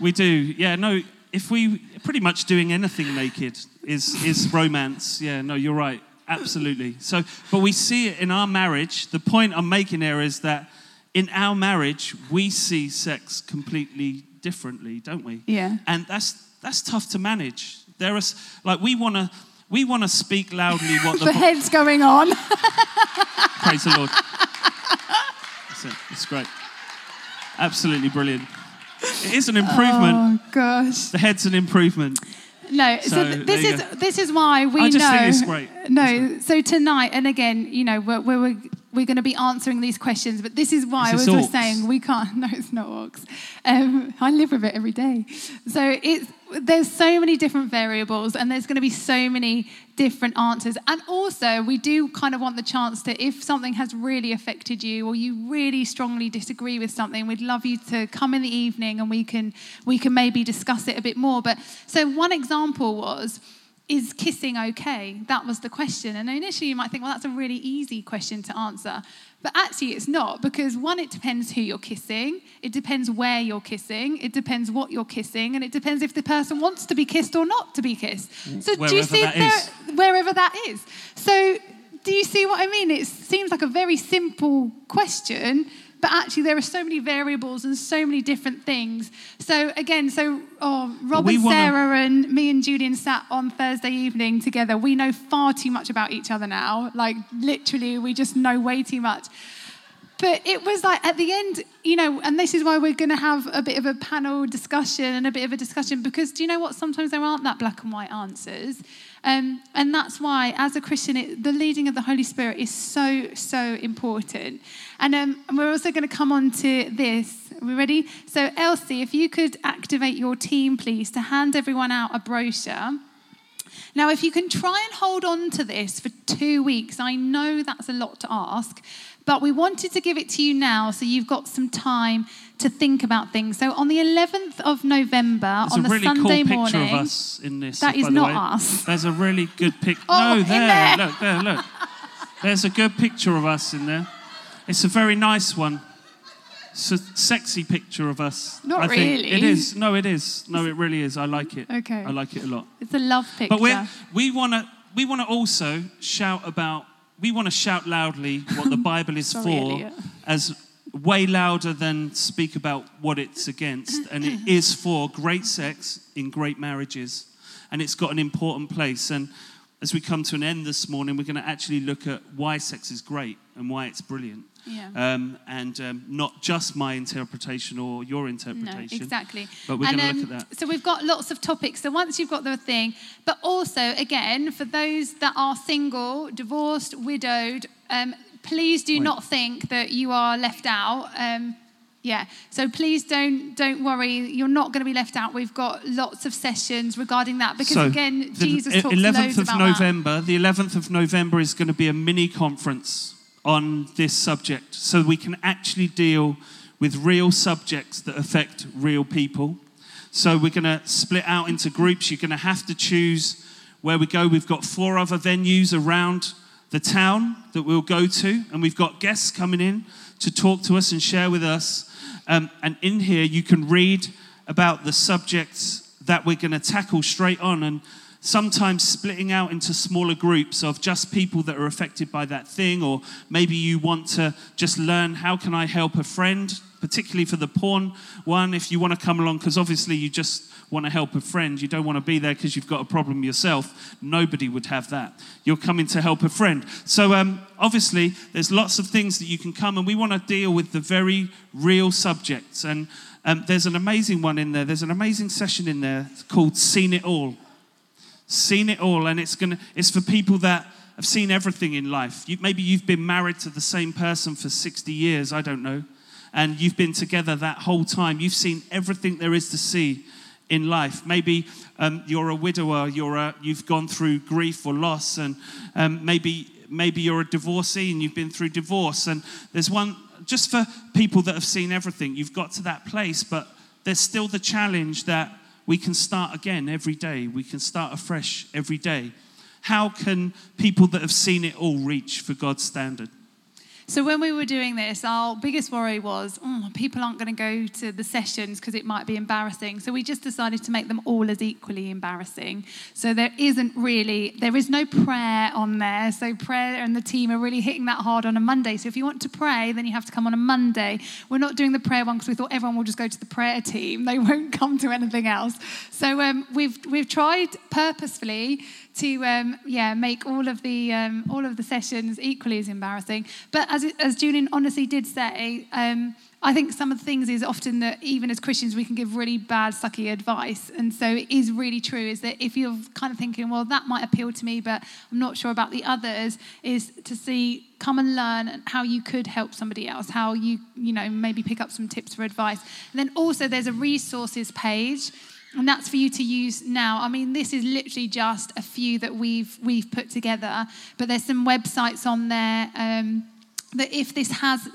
we do. Yeah, no. If we pretty much doing anything naked is is romance. Yeah, no, you're right. Absolutely. So, but we see it in our marriage. The point I'm making here is that in our marriage we see sex completely differently, don't we? Yeah. And that's that's tough to manage. There are like we want to we want to speak loudly what the The Bi- head's going on. Praise the Lord. That's it. It's great. Absolutely brilliant. It is an oh, improvement. Oh gosh. The head's an improvement. No, so, So, th- this is go. this is why we I just know. think it's great. No, so tonight, and again, you know, we're, we're, we're going to be answering these questions. But this is why, this we're orcs? saying, we can't. No, it's not orcs. Um, I live with it every day. So it's there's so many different variables, and there's going to be so many different answers. And also, we do kind of want the chance to, if something has really affected you, or you really strongly disagree with something, we'd love you to come in the evening, and we can we can maybe discuss it a bit more. But so one example was is kissing okay? That was the question. And initially you might think, well, that's a really easy question to answer. But actually, it's not because one, it depends who you're kissing, it depends where you're kissing, it depends what you're kissing, and it depends if the person wants to be kissed or not to be kissed. So, do you Wherever see that there, wherever that is? So, do you see what I mean? It seems like a very simple question, but actually there are so many variables and so many different things. So again, so oh, Rob and wanna- Sarah and me and Julian sat on Thursday evening together. We know far too much about each other now. Like literally, we just know way too much. But it was like at the end, you know, and this is why we're going to have a bit of a panel discussion and a bit of a discussion because do you know what? Sometimes there aren't that black and white answers. Um, and that's why, as a Christian, it, the leading of the Holy Spirit is so, so important. And, um, and we're also going to come on to this. Are we ready? So, Elsie, if you could activate your team, please, to hand everyone out a brochure. Now, if you can try and hold on to this for two weeks, I know that's a lot to ask, but we wanted to give it to you now so you've got some time to think about things. So, on the 11th of November, There's on a the really Sunday cool morning, picture of us in this. That the not us. There's a really good picture. Oh, no, there, there. look, there, look. There's a good picture of us in there. It's a very nice one. It's a sexy picture of us. Not I think. really. It is. No, it is. No, it really is. I like it. Okay. I like it a lot. it's a love picture. But we we want to we want to also shout about we want to shout loudly what the Bible is Sorry, for Elliot. as way louder than speak about what it's against and it is for great sex in great marriages and it's got an important place and as we come to an end this morning we're going to actually look at why sex is great and why it's brilliant Yeah. um, and um, not just my interpretation or your interpretation. No, exactly. but we're going to look um, at that So we've got lots of topics. So once you've got the thing, but also again for those that are single, divorced, widowed, um, please do Wait. not think that you are left out. Um, yeah. So please don't don't worry. You're not going to be left out. We've got lots of sessions regarding that because So, again, Jesus talks 11th loads of about that. November, the 11th of November is going to be a mini conference on this subject so we can actually deal with real subjects that affect real people. So we're going to split out into groups. You're going to have to choose where we go. We've got four other venues around the town that we'll go to, and we've got guests coming in to talk to us and share with us. Um, and in here, you can read about the subjects that we're going to tackle straight on, and sometimes splitting out into smaller groups of just people that are affected by that thing, or maybe you want to just learn how can I help a friend, particularly for the porn one. If you want to come along, because obviously you just want to help a friend, you don't want to be there because you've got a problem yourself. Nobody would have that. You're coming to help a friend. So um, obviously, there's lots of things that you can come, and we want to deal with the very real subjects. And um, there's an amazing one in there. There's an amazing session in there called "Seen It All." Seen it all, and it's gonna. It's for people that have seen everything in life. You, maybe you've been married to the same person for 60 years. I don't know, and you've been together that whole time. You've seen everything there is to see in life. Maybe um, you're a widower. You're a, you've gone through grief or loss, and um, maybe maybe you're a divorcee and you've been through divorce. And there's one just for people that have seen everything. You've got to that place, but there's still the challenge that we can start again every day. We can start afresh every day. How can people that have seen it all reach for God's standard? So when we were doing this, our biggest worry was oh, people aren't going to go to the sessions because it might be embarrassing. So we just decided to make them all as equally embarrassing. So there isn't really, there is no prayer on there. So prayer and the team are really hitting that hard on a Monday. So if you want to pray, then you have to come on a Monday. We're not doing the prayer one because we thought everyone will just go to the prayer team. They won't come to anything else. So um, we've we've tried purposefully to um, yeah make all of the um, all of the sessions equally as embarrassing. But as as Julian honestly did say. Um, I think some of the things is often that even as Christians we can give really bad sucky advice, and so it is really true is that if you're kind of thinking, well, that might appeal to me, but I'm not sure about the others, is to see come and learn how you could help somebody else, how you you know maybe pick up some tips for advice, and then also there's a resources page and that's for you to use now. I mean, this is literally just a few that we've we've put together, but there's some websites on there um, that if this has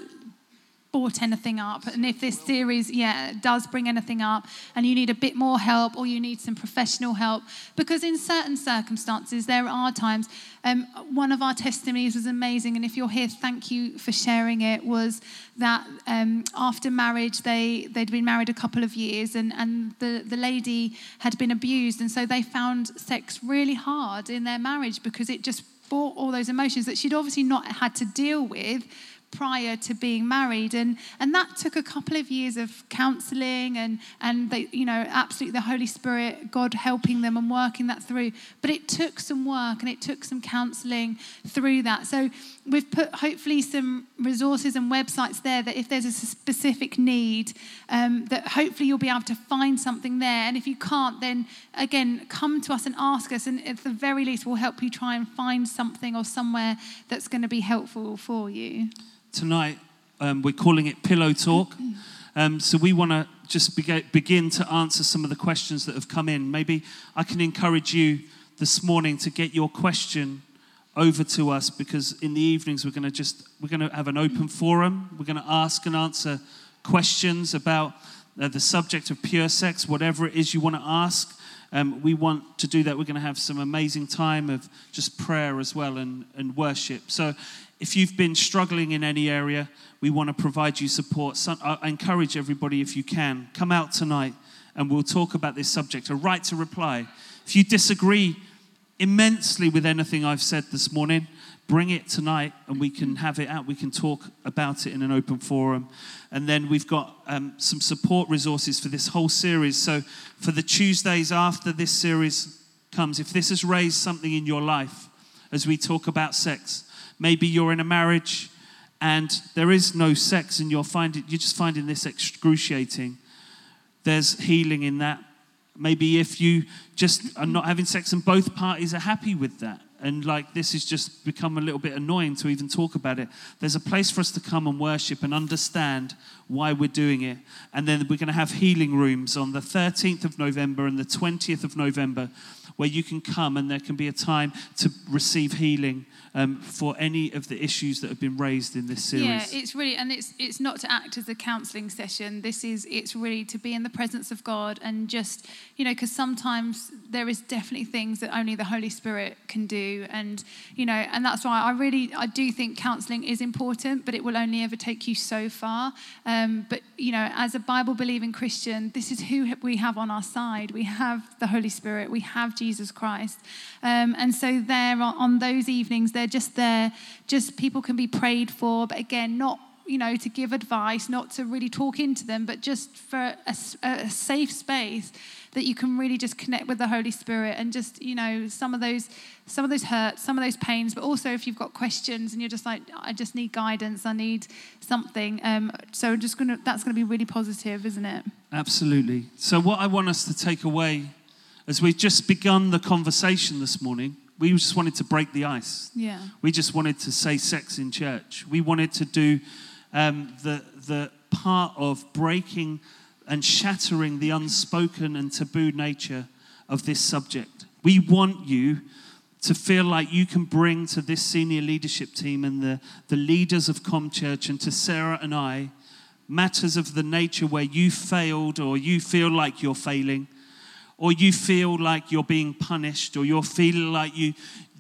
brought anything up. And if this series yeah does bring anything up and you need a bit more help or you need some professional help because in certain circumstances there are times um, one of our testimonies was amazing. And if you're here thank you for sharing it was that um, after marriage they they'd been married a couple of years and and the the lady had been abused. And so they found sex really hard in their marriage because it just brought all those emotions that she'd obviously not had to deal with prior to being married. And and that took a couple of years of counseling and and they, you know absolutely the holy spirit god helping them and working that through. But it took some work and it took some counseling through that. So we've put hopefully some resources and websites there that if there's a specific need um, that hopefully you'll be able to find something there. And if you can't then again come to us and ask us. And at the very least we'll help you try and find something or somewhere that's going to be helpful for you tonight um, we're calling it Pillow Talk. Um, so we want to just begin to answer some of the questions that have come in. Maybe I can encourage you this morning to get your question over to us because in the evenings we're going to just we're going to have an open forum. We're going to ask and answer questions about uh, the subject of pure sex, whatever it is you want to ask. Um, we want to do that. We're going to have some amazing time of just prayer as well and, and worship. So if you've been struggling in any area, we want to provide you support. So I encourage everybody, if you can, come out tonight and we'll talk about this subject. A right to reply. If you disagree immensely with anything I've said this morning, bring it tonight and we can have it out. We can talk about it in an open forum. And then we've got um, some support resources for this whole series. So, for the Tuesdays after this series comes, if this has raised something in your life as we talk about sex, Maybe you're in a marriage and there is no sex and you're finding you're just finding this excruciating. There's healing in that. Maybe if you just are not having sex and both parties are happy with that and like this has just become a little bit annoying to even talk about it. There's a place for us to come and worship and understand why we're doing it. And then we're going to have healing rooms on the 13th of November and the 20th of November where you can come and there can be a time to receive healing um, for any of the issues that have been raised in this series. Yeah, it's really, and it's it's not to act as a counselling session. This is it's really to be in the presence of God and just you know because sometimes there is definitely things that only the Holy Spirit can do, and you know, and that's why I really I do think counselling is important, but it will only ever take you so far. Um, but you know, as a Bible believing Christian, this is who we have on our side. We have the Holy Spirit. We have Jesus Christ, um, and so there on those evenings they're just there, just people can be prayed for, but again, not you know to give advice, not to really talk into them, but just for a, a safe space that you can really just connect with the Holy Spirit and just you know some of those some of those hurts, some of those pains, but also if you've got questions and you're just like I just need guidance, I need something. Um, so just gonna that's gonna be really positive, isn't it? Absolutely. So what I want us to take away as we've just begun the conversation this morning we just wanted to break the ice. Yeah. We just wanted to say sex in church. We wanted to do um, the, the part of breaking and shattering the unspoken and taboo nature of this subject. We want you to feel like you can bring to this senior leadership team and the, the leaders of ComChurch and to Sarah and I matters of the nature where you failed or you feel like you're failing or you feel like you're being punished, or you're feeling like you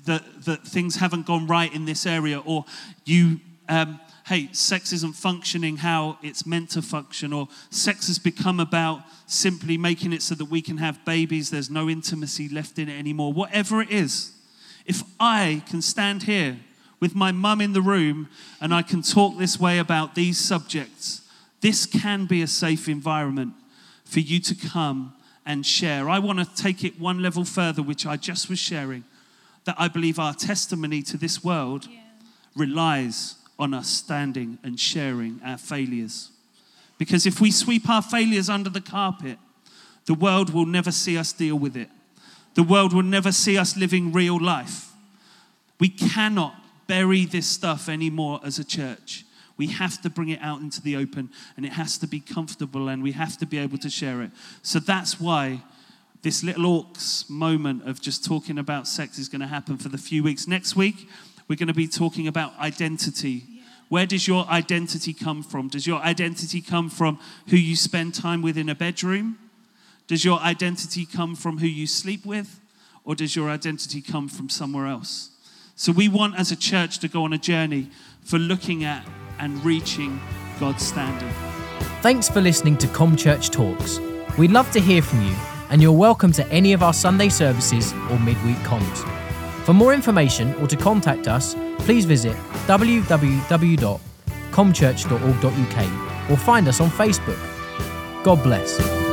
that, that things haven't gone right in this area, or you um, hey, sex isn't functioning how it's meant to function, or sex has become about simply making it so that we can have babies, there's no intimacy left in it anymore. Whatever it is, if I can stand here with my mum in the room and I can talk this way about these subjects, this can be a safe environment for you to come and share. I want to take it one level further, which I just was sharing, that I believe our testimony to this world yeah. relies on us standing and sharing our failures. Because if we sweep our failures under the carpet, the world will never see us deal with it. The world will never see us living real life. We cannot bury this stuff anymore as a church. We have to bring it out into the open and it has to be comfortable and we have to be able to share it. So that's why this little orcs moment of just talking about sex is going to happen for the few weeks. Next week, we're going to be talking about identity where does your identity come from? Does your identity come from who you spend time with in a bedroom? Does your identity come from who you sleep with? Or does your identity come from somewhere else? So we want as a church to go on a journey for looking at and reaching God's standard. Thanks for listening to Com Church Talks. We'd love to hear from you, and you're welcome to any of our Sunday services or midweek comms. For more information or to contact us, please visit www.comchurch.org.uk or find us on Facebook. God bless.